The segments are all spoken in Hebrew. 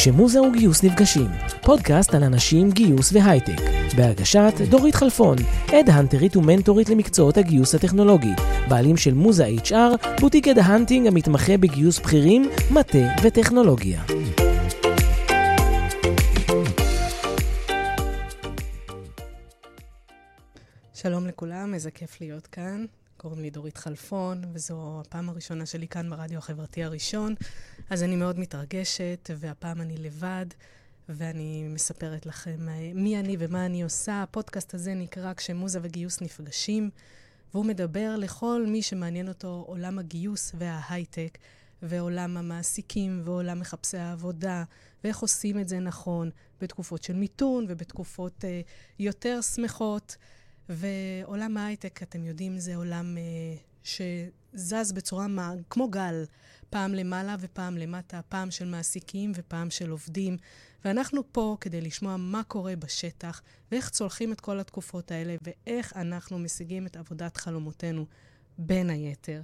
כשמוזה וגיוס נפגשים, פודקאסט על אנשים, גיוס והייטק, בהגשת דורית חלפון, הד-האנטרית ומנטורית למקצועות הגיוס הטכנולוגי, בעלים של מוזה HR, בוטיק headhunting המתמחה בגיוס בכירים, מטה וטכנולוגיה. שלום לכולם, איזה כיף להיות כאן. קוראים לי דורית חלפון, וזו הפעם הראשונה שלי כאן ברדיו החברתי הראשון, אז אני מאוד מתרגשת, והפעם אני לבד, ואני מספרת לכם מי אני ומה אני עושה. הפודקאסט הזה נקרא כשמוזה וגיוס נפגשים, והוא מדבר לכל מי שמעניין אותו עולם הגיוס וההייטק, ועולם המעסיקים ועולם מחפשי העבודה, ואיך עושים את זה נכון בתקופות של מיתון ובתקופות uh, יותר שמחות. ועולם ההייטק, אתם יודעים, זה עולם אה, שזז בצורה מה, כמו גל, פעם למעלה ופעם למטה, פעם של מעסיקים ופעם של עובדים. ואנחנו פה כדי לשמוע מה קורה בשטח, ואיך צולחים את כל התקופות האלה, ואיך אנחנו משיגים את עבודת חלומותינו, בין היתר.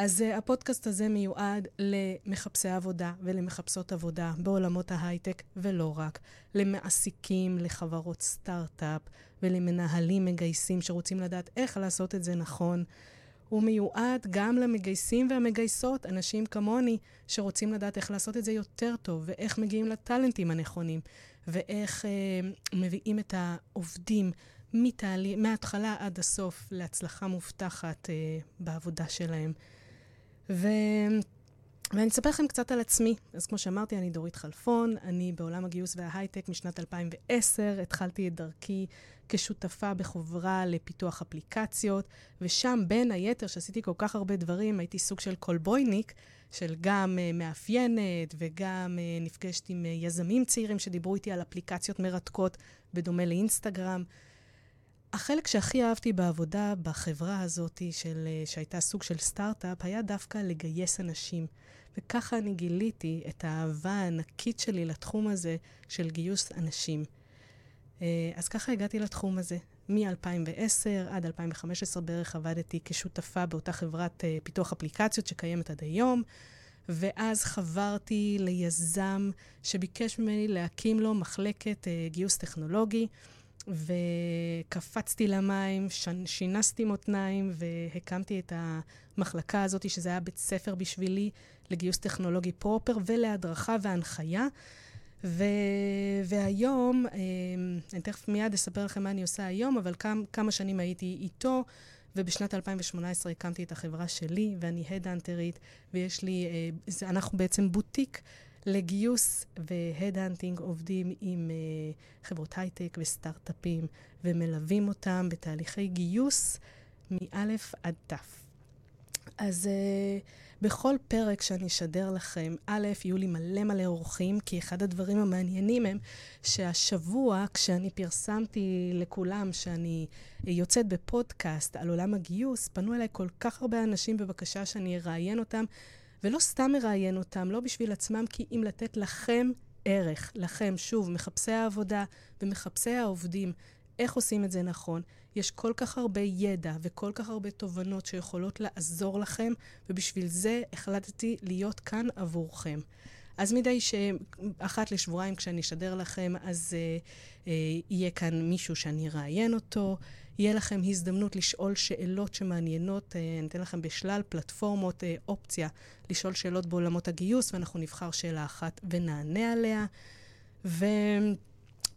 אז uh, הפודקאסט הזה מיועד למחפשי עבודה ולמחפשות עבודה בעולמות ההייטק, ולא רק, למעסיקים, לחברות סטארט-אפ ולמנהלים מגייסים שרוצים לדעת איך לעשות את זה נכון. הוא מיועד גם למגייסים והמגייסות, אנשים כמוני, שרוצים לדעת איך לעשות את זה יותר טוב, ואיך מגיעים לטאלנטים הנכונים, ואיך אה, מביאים את העובדים מתעלי, מההתחלה עד הסוף להצלחה מובטחת אה, בעבודה שלהם. ו... ואני אספר לכם קצת על עצמי. אז כמו שאמרתי, אני דורית חלפון, אני בעולם הגיוס וההייטק משנת 2010. התחלתי את דרכי כשותפה בחברה לפיתוח אפליקציות, ושם, בין היתר, שעשיתי כל כך הרבה דברים, הייתי סוג של קולבויניק, של גם uh, מאפיינת וגם uh, נפגשת עם uh, יזמים צעירים שדיברו איתי על אפליקציות מרתקות, בדומה לאינסטגרם. החלק שהכי אהבתי בעבודה בחברה הזאת, של, שהייתה סוג של סטארט-אפ, היה דווקא לגייס אנשים. וככה אני גיליתי את האהבה הענקית שלי לתחום הזה של גיוס אנשים. אה, אז ככה הגעתי לתחום הזה. מ-2010 עד 2015 בערך עבדתי כשותפה באותה חברת אה, פיתוח אפליקציות שקיימת עד היום, ואז חברתי ליזם שביקש ממני להקים לו מחלקת אה, גיוס טכנולוגי. וקפצתי למים, שינסתי מותניים והקמתי את המחלקה הזאת, שזה היה בית ספר בשבילי לגיוס טכנולוגי proper ולהדרכה והנחיה. ו... והיום, אה, אני תכף מיד אספר לכם מה אני עושה היום, אבל כמה, כמה שנים הייתי איתו, ובשנת 2018 הקמתי את החברה שלי, ואני הד-האנטרית, ויש לי, אה, אנחנו בעצם בוטיק לגיוס ו headhunting עובדים עם אה, חברות הייטק וסטארט-אפים ומלווים אותם בתהליכי גיוס מאלף עד תף. אז uh, בכל פרק שאני אשדר לכם, א', יהיו לי מלא מלא אורחים, כי אחד הדברים המעניינים הם שהשבוע, כשאני פרסמתי לכולם שאני יוצאת בפודקאסט על עולם הגיוס, פנו אליי כל כך הרבה אנשים בבקשה שאני אראיין אותם ולא סתם מראיין אותם, לא בשביל עצמם, כי אם לתת לכם ערך, לכם, שוב, מחפשי העבודה ומחפשי העובדים, איך עושים את זה נכון. יש כל כך הרבה ידע וכל כך הרבה תובנות שיכולות לעזור לכם, ובשביל זה החלטתי להיות כאן עבורכם. אז מדי שאחת לשבועיים כשאני אשדר לכם, אז אה, אה, יהיה כאן מישהו שאני אראיין אותו, יהיה לכם הזדמנות לשאול שאלות שמעניינות. אה, אני אתן לכם בשלל פלטפורמות אה, אופציה לשאול שאלות בעולמות הגיוס, ואנחנו נבחר שאלה אחת ונענה עליה.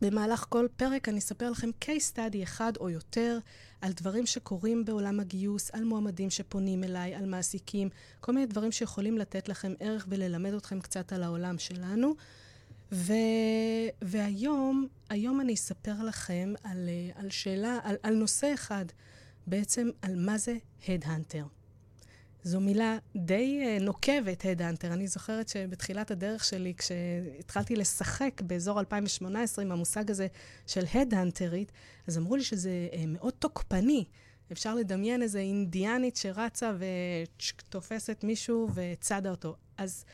ובמהלך כל פרק אני אספר לכם case study אחד או יותר על דברים שקורים בעולם הגיוס, על מועמדים שפונים אליי, על מעסיקים, כל מיני דברים שיכולים לתת לכם ערך וללמד אתכם קצת על העולם שלנו. ו... והיום, היום אני אספר לכם על, על שאלה, על, על נושא אחד, בעצם על מה זה הדהנטר. זו מילה די uh, נוקבת, הדהנטר. אני זוכרת שבתחילת הדרך שלי, כשהתחלתי לשחק באזור 2018 עם המושג הזה של הדהנטרית, אז אמרו לי שזה uh, מאוד תוקפני. אפשר לדמיין איזה אינדיאנית שרצה ותופסת מישהו וצדה אותו. אז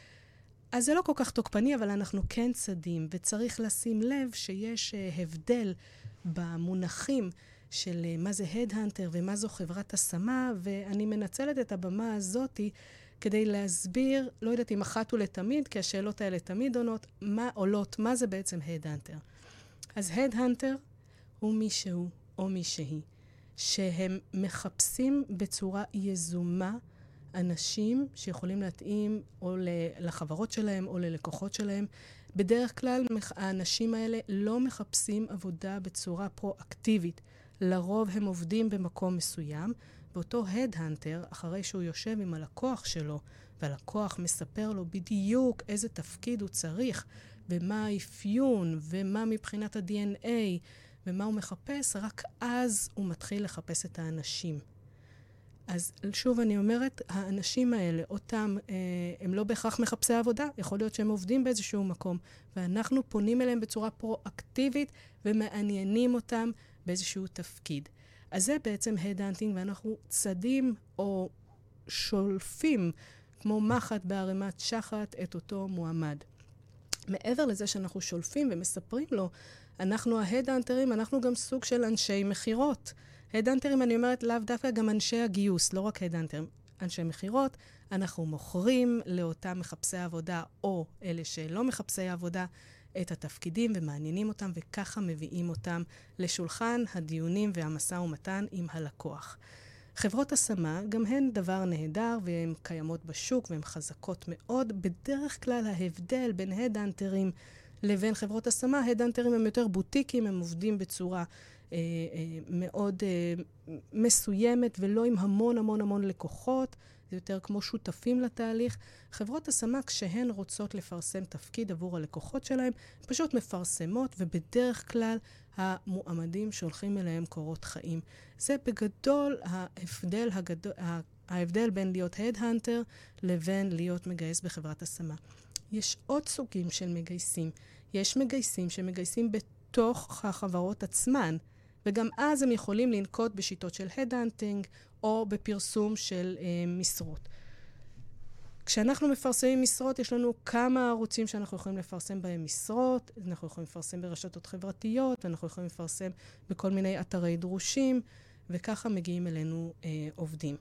אז זה לא כל כך תוקפני, אבל אנחנו כן צדים, וצריך לשים לב שיש uh, הבדל במונחים של uh, מה זה הדהנטר ומה זו חברת השמה, ואני מנצלת את הבמה הזאתי כדי להסביר, לא יודעת אם אחת ולתמיד, כי השאלות האלה תמיד עונות, מה עולות, מה זה בעצם הדהנטר. אז הדהנטר הוא מישהו או מישהי שהם מחפשים בצורה יזומה אנשים שיכולים להתאים או לחברות שלהם או ללקוחות שלהם. בדרך כלל האנשים האלה לא מחפשים עבודה בצורה פרואקטיבית. לרוב הם עובדים במקום מסוים, ואותו הדהנטר, אחרי שהוא יושב עם הלקוח שלו, והלקוח מספר לו בדיוק איזה תפקיד הוא צריך, ומה האפיון, ומה מבחינת ה-DNA, ומה הוא מחפש, רק אז הוא מתחיל לחפש את האנשים. אז שוב אני אומרת, האנשים האלה, אותם, אה, הם לא בהכרח מחפשי עבודה, יכול להיות שהם עובדים באיזשהו מקום, ואנחנו פונים אליהם בצורה פרואקטיבית ומעניינים אותם באיזשהו תפקיד. אז זה בעצם הדהנטינג, ואנחנו צדים או שולפים, כמו מחט בערימת שחת, את אותו מועמד. מעבר לזה שאנחנו שולפים ומספרים לו, אנחנו ההדהנטרים, אנחנו גם סוג של אנשי מכירות. הדהנטרים, אני אומרת, לאו דווקא גם אנשי הגיוס, לא רק הדהנטרים, אנשי מכירות. אנחנו מוכרים לאותם מחפשי עבודה, או אלה שלא מחפשי עבודה, את התפקידים ומעניינים אותם, וככה מביאים אותם לשולחן הדיונים והמשא ומתן עם הלקוח. חברות השמה, גם הן דבר נהדר, והן קיימות בשוק והן חזקות מאוד. בדרך כלל ההבדל בין הדאנטרים לבין חברות השמה, הדאנטרים הם יותר בוטיקים, הם עובדים בצורה מאוד אה, מסוימת ולא עם המון המון המון לקוחות. זה יותר כמו שותפים לתהליך. חברות השמה, כשהן רוצות לפרסם תפקיד עבור הלקוחות שלהן, פשוט מפרסמות, ובדרך כלל המועמדים שולחים אליהם קורות חיים. זה בגדול ההבדל, הגדול, ההבדל בין להיות headhunter לבין להיות מגייס בחברת השמה. יש עוד סוגים של מגייסים. יש מגייסים שמגייסים בתוך החברות עצמן. וגם אז הם יכולים לנקוט בשיטות של headhunting או בפרסום של אה, משרות. כשאנחנו מפרסמים משרות, יש לנו כמה ערוצים שאנחנו יכולים לפרסם בהם משרות. אנחנו יכולים לפרסם ברשתות חברתיות, ואנחנו יכולים לפרסם בכל מיני אתרי דרושים, וככה מגיעים אלינו אה, עובדים.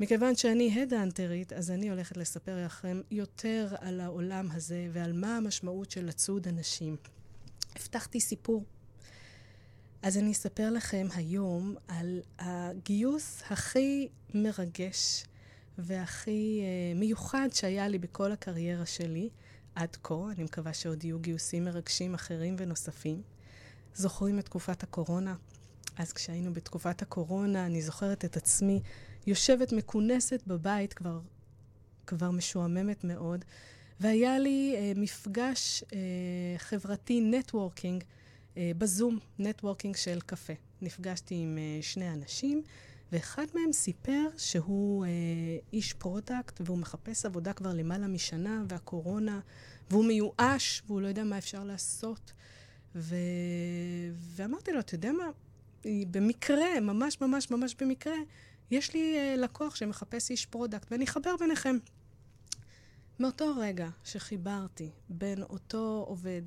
מכיוון שאני הדאנטרית, אז אני הולכת לספר לכם יותר על העולם הזה ועל מה המשמעות של לצוד אנשים. הבטחתי סיפור אז אני אספר לכם היום על הגיוס הכי מרגש והכי uh, מיוחד שהיה לי בכל הקריירה שלי עד כה. אני מקווה שעוד יהיו גיוסים מרגשים אחרים ונוספים. זוכרים את תקופת הקורונה? אז כשהיינו בתקופת הקורונה, אני זוכרת את עצמי יושבת מכונסת בבית, כבר, כבר משועממת מאוד, והיה לי אה, מפגש אה, חברתי, networking, בזום, networking של קפה. נפגשתי עם אה, שני אנשים, ואחד מהם סיפר שהוא אה, איש product, והוא מחפש עבודה כבר למעלה משנה, והקורונה, והוא מיואש, והוא לא יודע מה אפשר לעשות. ו... ואמרתי לו, אתה יודע מה? במקרה, ממש ממש ממש במקרה, יש לי אה, לקוח שמחפש איש product, ואני אחבר ביניכם. מאותו רגע שחיברתי בין אותו עובד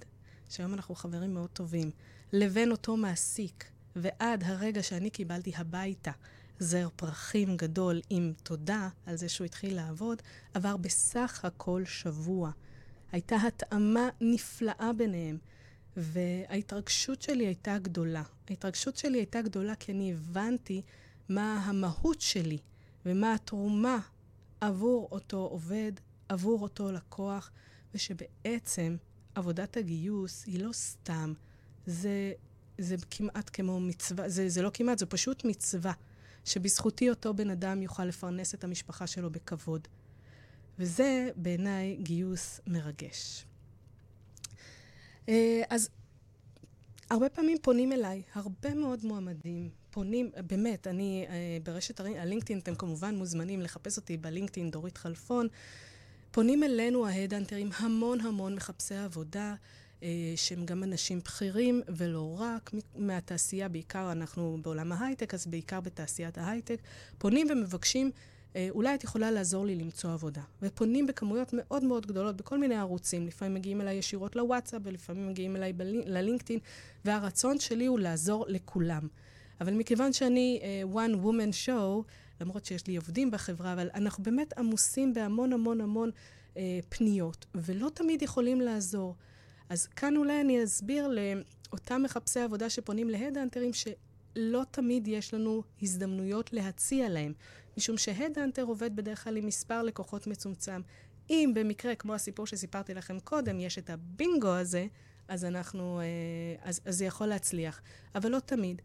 שהיום אנחנו חברים מאוד טובים, לבין אותו מעסיק, ועד הרגע שאני קיבלתי הביתה זר פרחים גדול עם תודה על זה שהוא התחיל לעבוד, עבר בסך הכל שבוע. הייתה התאמה נפלאה ביניהם, וההתרגשות שלי הייתה גדולה. ההתרגשות שלי הייתה גדולה כי אני הבנתי מה המהות שלי ומה התרומה עבור אותו עובד, עבור אותו לקוח, ושבעצם עבודת הגיוס היא לא סתם, זה, זה כמעט כמו מצווה, זה, זה לא כמעט, זה פשוט מצווה, שבזכותי אותו בן אדם יוכל לפרנס את המשפחה שלו בכבוד. וזה בעיניי גיוס מרגש. אה, אז הרבה פעמים פונים אליי, הרבה מאוד מועמדים פונים, באמת, אני אה, ברשת הלינקדאין, אתם כמובן מוזמנים לחפש אותי בלינקדאין, דורית חלפון. פונים אלינו ההדאנטרים המון המון מחפשי עבודה, אה, שהם גם אנשים בכירים, ולא רק מהתעשייה, בעיקר אנחנו בעולם ההייטק, אז בעיקר בתעשיית ההייטק, פונים ומבקשים, אה, אולי את יכולה לעזור לי למצוא עבודה. ופונים בכמויות מאוד מאוד גדולות בכל מיני ערוצים. לפעמים מגיעים אליי ישירות לוואטסאפ, ולפעמים מגיעים אליי ללינקדאין, והרצון שלי הוא לעזור לכולם. אבל מכיוון שאני uh, one woman show, למרות שיש לי עובדים בחברה, אבל אנחנו באמת עמוסים בהמון המון המון אה, פניות, ולא תמיד יכולים לעזור. אז כאן אולי אני אסביר לאותם מחפשי עבודה שפונים להדאנטרים, שלא תמיד יש לנו הזדמנויות להציע להם, משום שהדאנטר עובד בדרך כלל עם מספר לקוחות מצומצם. אם במקרה, כמו הסיפור שסיפרתי לכם קודם, יש את הבינגו הזה, אז אנחנו, אה, אז, זה יכול להצליח, אבל לא תמיד.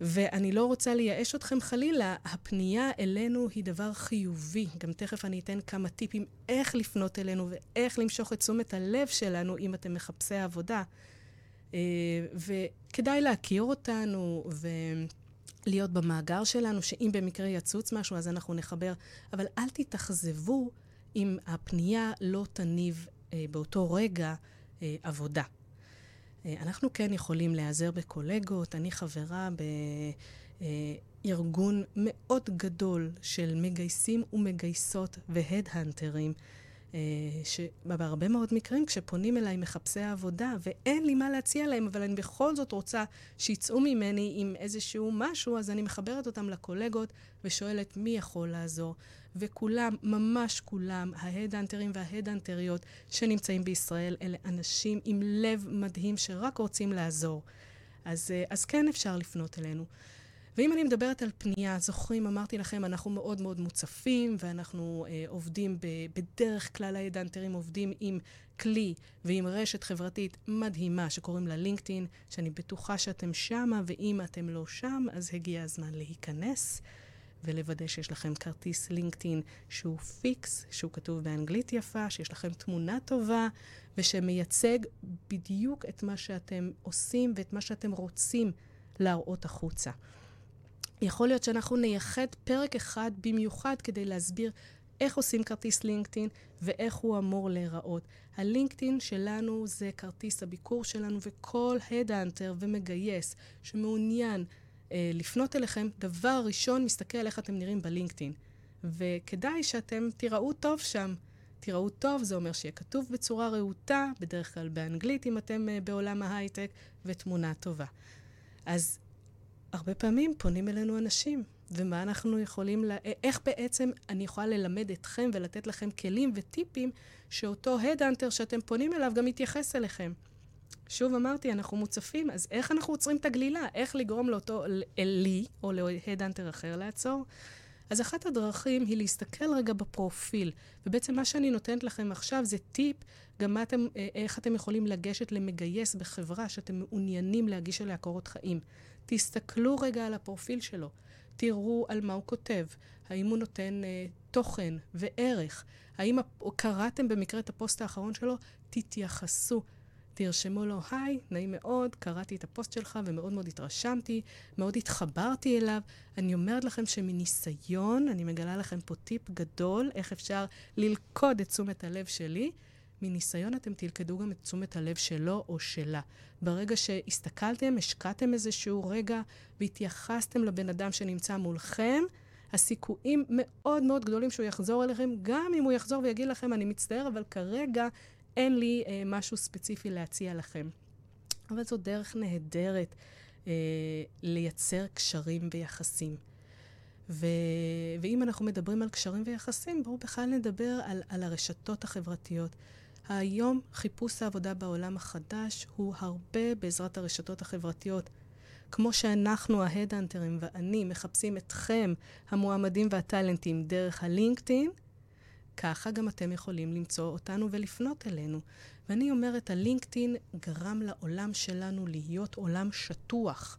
ואני לא רוצה לייאש אתכם חלילה, הפנייה אלינו היא דבר חיובי. גם תכף אני אתן כמה טיפים איך לפנות אלינו ואיך למשוך את תשומת הלב שלנו אם אתם מחפשי עבודה. אה, וכדאי להכיר אותנו ולהיות במאגר שלנו, שאם במקרה יצוץ משהו אז אנחנו נחבר. אבל אל תתאכזבו אם הפנייה לא תניב אה, באותו רגע אה, עבודה. אה, אנחנו כן יכולים להיעזר בקולגות. אני חברה בארגון מאוד גדול של מגייסים ומגייסות והד-הנטרים. אה, שבהרבה מאוד מקרים כשפונים אליי מחפשי העבודה ואין לי מה להציע להם, אבל אני בכל זאת רוצה שיצאו ממני עם איזשהו משהו, אז אני מחברת אותם לקולגות ושואלת מי יכול לעזור. וכולם, ממש כולם, ההד-אנטרים וההד-אנטריות שנמצאים בישראל, אלה אנשים עם לב מדהים שרק רוצים לעזור. אז, אה, אז כן אפשר לפנות אלינו. ואם אני מדברת על פנייה, זוכרים, אמרתי לכם, אנחנו מאוד מאוד מוצפים, ואנחנו אה, עובדים ב, בדרך כלל ההדאנטרים עובדים עם כלי ועם רשת חברתית מדהימה שקוראים לה לינקדאין, שאני בטוחה שאתם שמה, ואם אתם לא שם, אז הגיע הזמן להיכנס. ולוודא שיש לכם כרטיס לינקדאין שהוא פיקס, שהוא כתוב באנגלית יפה, שיש לכם תמונה טובה, ושמייצג בדיוק את מה שאתם עושים ואת מה שאתם רוצים להראות החוצה. יכול להיות שאנחנו נייחד פרק אחד במיוחד כדי להסביר איך עושים כרטיס לינקדאין ואיך הוא אמור להיראות. הלינקדאין שלנו זה כרטיס הביקור שלנו, וכל הדאנטר ומגייס שמעוניין אה, לפנות אליכם, דבר ראשון מסתכל על איך אתם נראים בלינקדאין. וכדאי שאתם תיראו טוב שם. תיראו טוב, זה אומר שיהיה כתוב בצורה רהוטה, בדרך כלל באנגלית אם אתם uh, בעולם ההייטק, ותמונה טובה. אז הרבה פעמים פונים אלינו אנשים, ומה אנחנו יכולים, לה... איך בעצם אני יכולה ללמד אתכם ולתת לכם כלים וטיפים שאותו הדאנטר שאתם פונים אליו גם יתייחס אליכם. שוב אמרתי, אנחנו מוצפים, אז איך אנחנו עוצרים את הגלילה? איך לגרום לאותו, לי, או להדאנטר אחר לעצור? אז אחת הדרכים היא להסתכל רגע בפרופיל, ובעצם מה שאני נותנת לכם עכשיו זה טיפ, גם אתם, אה, איך אתם יכולים לגשת למגייס בחברה שאתם מעוניינים להגיש עליה קורות חיים. תסתכלו רגע על הפרופיל שלו, תראו על מה הוא כותב, האם הוא נותן אה, תוכן וערך, האם קראתם במקרה את הפוסט האחרון שלו, תתייחסו. תרשמו לו, היי, נעים מאוד, קראתי את הפוסט שלך ומאוד מאוד התרשמתי, מאוד התחברתי אליו. אני אומרת לכם שמניסיון, אני מגלה לכם פה טיפ גדול, איך אפשר ללכוד את תשומת הלב שלי. מניסיון אתם תלכדו גם את תשומת הלב שלו או שלה. ברגע שהסתכלתם, השקעתם איזשהו רגע והתייחסתם לבן אדם שנמצא מולכם, הסיכויים מאוד מאוד גדולים שהוא יחזור אליכם, גם אם הוא יחזור ויגיד לכם, אני מצטער, אבל כרגע אין לי אה, משהו ספציפי להציע לכם. אבל זו דרך נהדרת אה, לייצר קשרים ויחסים. ו... ואם אנחנו מדברים על קשרים ויחסים, בואו בכלל נדבר על, על הרשתות החברתיות. היום חיפוש העבודה בעולם החדש הוא הרבה בעזרת הרשתות החברתיות. כמו שאנחנו, ההדאנטרים ואני, מחפשים אתכם, המועמדים והטאלנטים, דרך הלינקדאין, ככה גם אתם יכולים למצוא אותנו ולפנות אלינו. ואני אומרת, הלינקדאין גרם לעולם שלנו להיות עולם שטוח.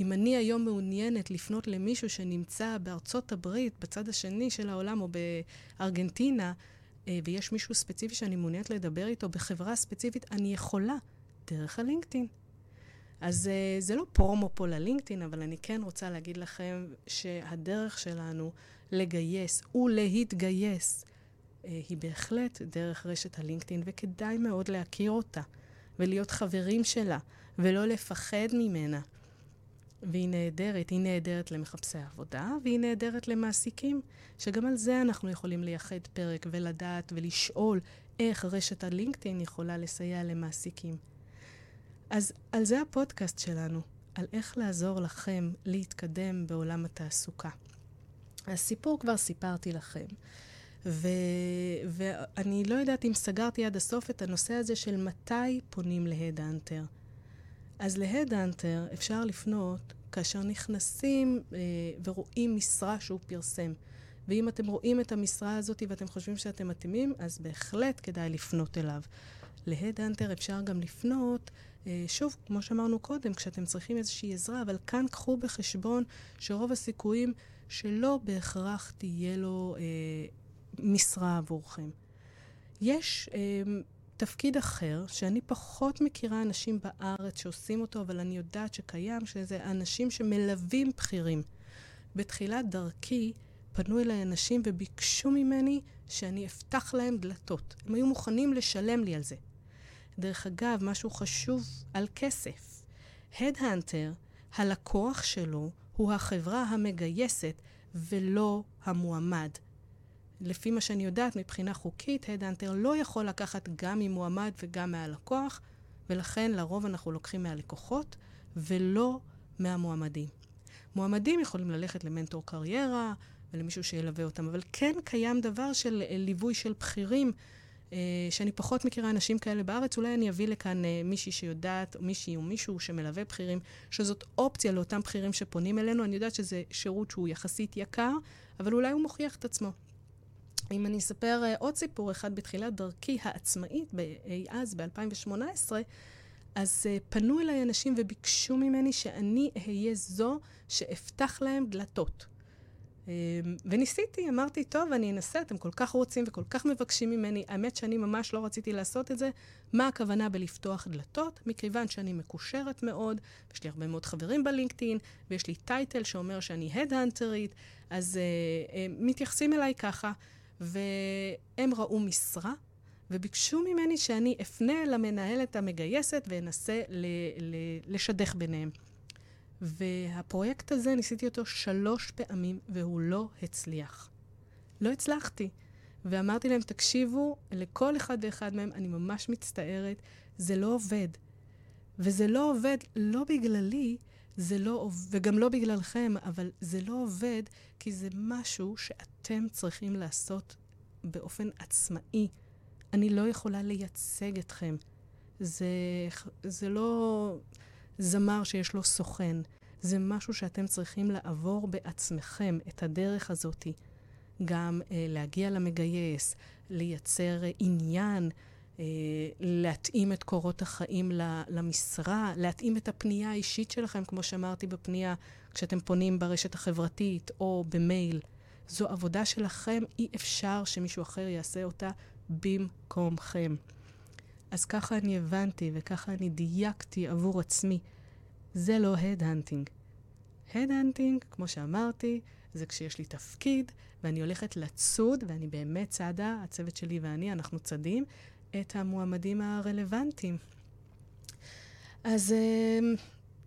אם אני היום מעוניינת לפנות למישהו שנמצא בארצות הברית, בצד השני של העולם, או בארגנטינה, ויש מישהו ספציפי שאני מעוניינת לדבר איתו בחברה ספציפית, אני יכולה דרך הלינקדאין. אז אה, זה לא פרומו פה ללינקדאין, אבל אני כן רוצה להגיד לכם שהדרך שלנו לגייס ולהתגייס אה, היא בהחלט דרך רשת הלינקדאין, וכדאי מאוד להכיר אותה, ולהיות חברים שלה, ולא לפחד ממנה. והיא נהדרת, היא נהדרת למחפשי עבודה, והיא נהדרת למעסיקים, שגם על זה אנחנו יכולים לייחד פרק ולדעת ולשאול איך רשת הלינקדאין יכולה לסייע למעסיקים. אז על זה הפודקאסט שלנו, על איך לעזור לכם להתקדם בעולם התעסוקה. הסיפור כבר סיפרתי לכם. ו, ואני לא יודעת אם סגרתי עד הסוף את הנושא הזה של מתי פונים להדאנטר. אז להדאנטר אפשר לפנות כאשר נכנסים אה, ורואים משרה שהוא פרסם. ואם אתם רואים את המשרה הזאת ואתם חושבים שאתם מתאימים, אז בהחלט כדאי לפנות אליו. להדאנטר אפשר גם לפנות, אה, שוב, כמו שאמרנו קודם, כשאתם צריכים איזושהי עזרה, אבל כאן קחו בחשבון שרוב הסיכויים שלא בהכרח תהיה לו אה, משרה עבורכם. יש אה, תפקיד אחר, שאני פחות מכירה אנשים בארץ שעושים אותו, אבל אני יודעת שקיים, שזה אנשים שמלווים בכירים. בתחילת דרכי פנו אליי אנשים וביקשו ממני שאני אפתח להם דלתות. הם היו מוכנים לשלם לי על זה. דרך אגב, משהו חשוב על כסף. הדהנטר, הלקוח שלו הוא החברה המגייסת ולא המועמד. לפי מה שאני יודעת, מבחינה חוקית, הדהנטר לא יכול לקחת גם ממועמד וגם מהלקוח, ולכן לרוב אנחנו לוקחים מהלקוחות ולא מהמועמדים. מועמדים יכולים ללכת למנטור קריירה ולמישהו שילווה אותם, אבל כן קיים דבר של ליווי של בכירים אה, שאני פחות מכירה אנשים כאלה בארץ, אולי אני אביא לכאן אה, מישהי שיודעת, או מישהי או מישהו שמלווה בכירים, שזאת אופציה לאותם בכירים שפונים אלינו. אני יודעת שזה שירות שהוא יחסית יקר, אבל אולי הוא מוכיח את עצמו. אם אני אספר uh, עוד סיפור אחד בתחילת דרכי העצמאית, אי אז, ב-2018, אז uh, פנו אליי אנשים וביקשו ממני שאני אהיה זו שאפתח להם דלתות. אמ, וניסיתי, אמרתי, טוב, אני אנסה, אתם כל כך רוצים וכל כך מבקשים ממני. האמת שאני ממש לא רציתי לעשות את זה. מה הכוונה בלפתוח דלתות? מכיוון שאני מקושרת מאוד, יש לי הרבה מאוד חברים בלינקדאין, ויש לי טייטל שאומר שאני הדהנטרית, אז uh, uh, מתייחסים אליי ככה, והם ראו משרה, וביקשו ממני שאני אפנה למנהלת המגייסת ואנסה ל- ל- לשדך ביניהם. והפרויקט הזה, ניסיתי אותו שלוש פעמים, והוא לא הצליח. לא הצלחתי. ואמרתי להם, תקשיבו, לכל אחד ואחד מהם, אני ממש מצטערת, זה לא עובד. וזה לא עובד לא בגללי, זה לא, וגם לא בגללכם, אבל זה לא עובד כי זה משהו שאתם צריכים לעשות באופן עצמאי. אני לא יכולה לייצג אתכם. זה, זה לא... זמר שיש לו סוכן. זה משהו שאתם צריכים לעבור בעצמכם, את הדרך הזאתי. גם אה, להגיע למגייס, לייצר אה, עניין, להתאים את קורות החיים למשרה, להתאים את הפנייה האישית שלכם, כמו שאמרתי בפנייה, כשאתם פונים ברשת החברתית או במייל. זו עבודה שלכם, אי אפשר שמישהו אחר יעשה אותה במקומכם. אז ככה אני הבנתי וככה אני דייקתי עבור עצמי. זה לא headhunting. headhunting, כמו שאמרתי, זה כשיש לי תפקיד ואני הולכת לצוד, ואני באמת צדה, הצוות שלי ואני, אנחנו צדים, את המועמדים הרלוונטיים. אז, אמ,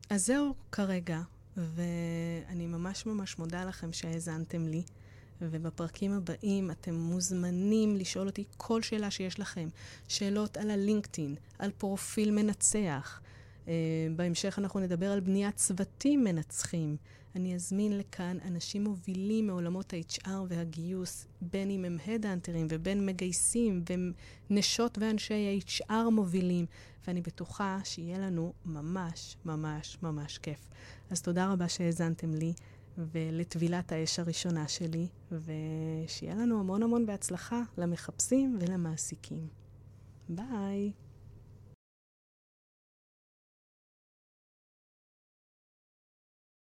אז זהו כרגע, ואני ממש ממש מודה לכם שהאזנתם לי. ובפרקים הבאים אתם מוזמנים לשאול אותי כל שאלה שיש לכם. שאלות על הלינקדאין, על פרופיל מנצח. Uh, בהמשך אנחנו נדבר על בניית צוותים מנצחים. אני אזמין לכאן אנשים מובילים מעולמות ה-HR והגיוס, בין אם הם הדאנטרים ובין מגייסים ונשות ואנשי ה-HR מובילים, ואני בטוחה שיהיה לנו ממש ממש ממש כיף. אז תודה רבה שהאזנתם לי. ולטבילת האש הראשונה שלי, ושיהיה לנו המון המון בהצלחה למחפשים ולמעסיקים. ביי.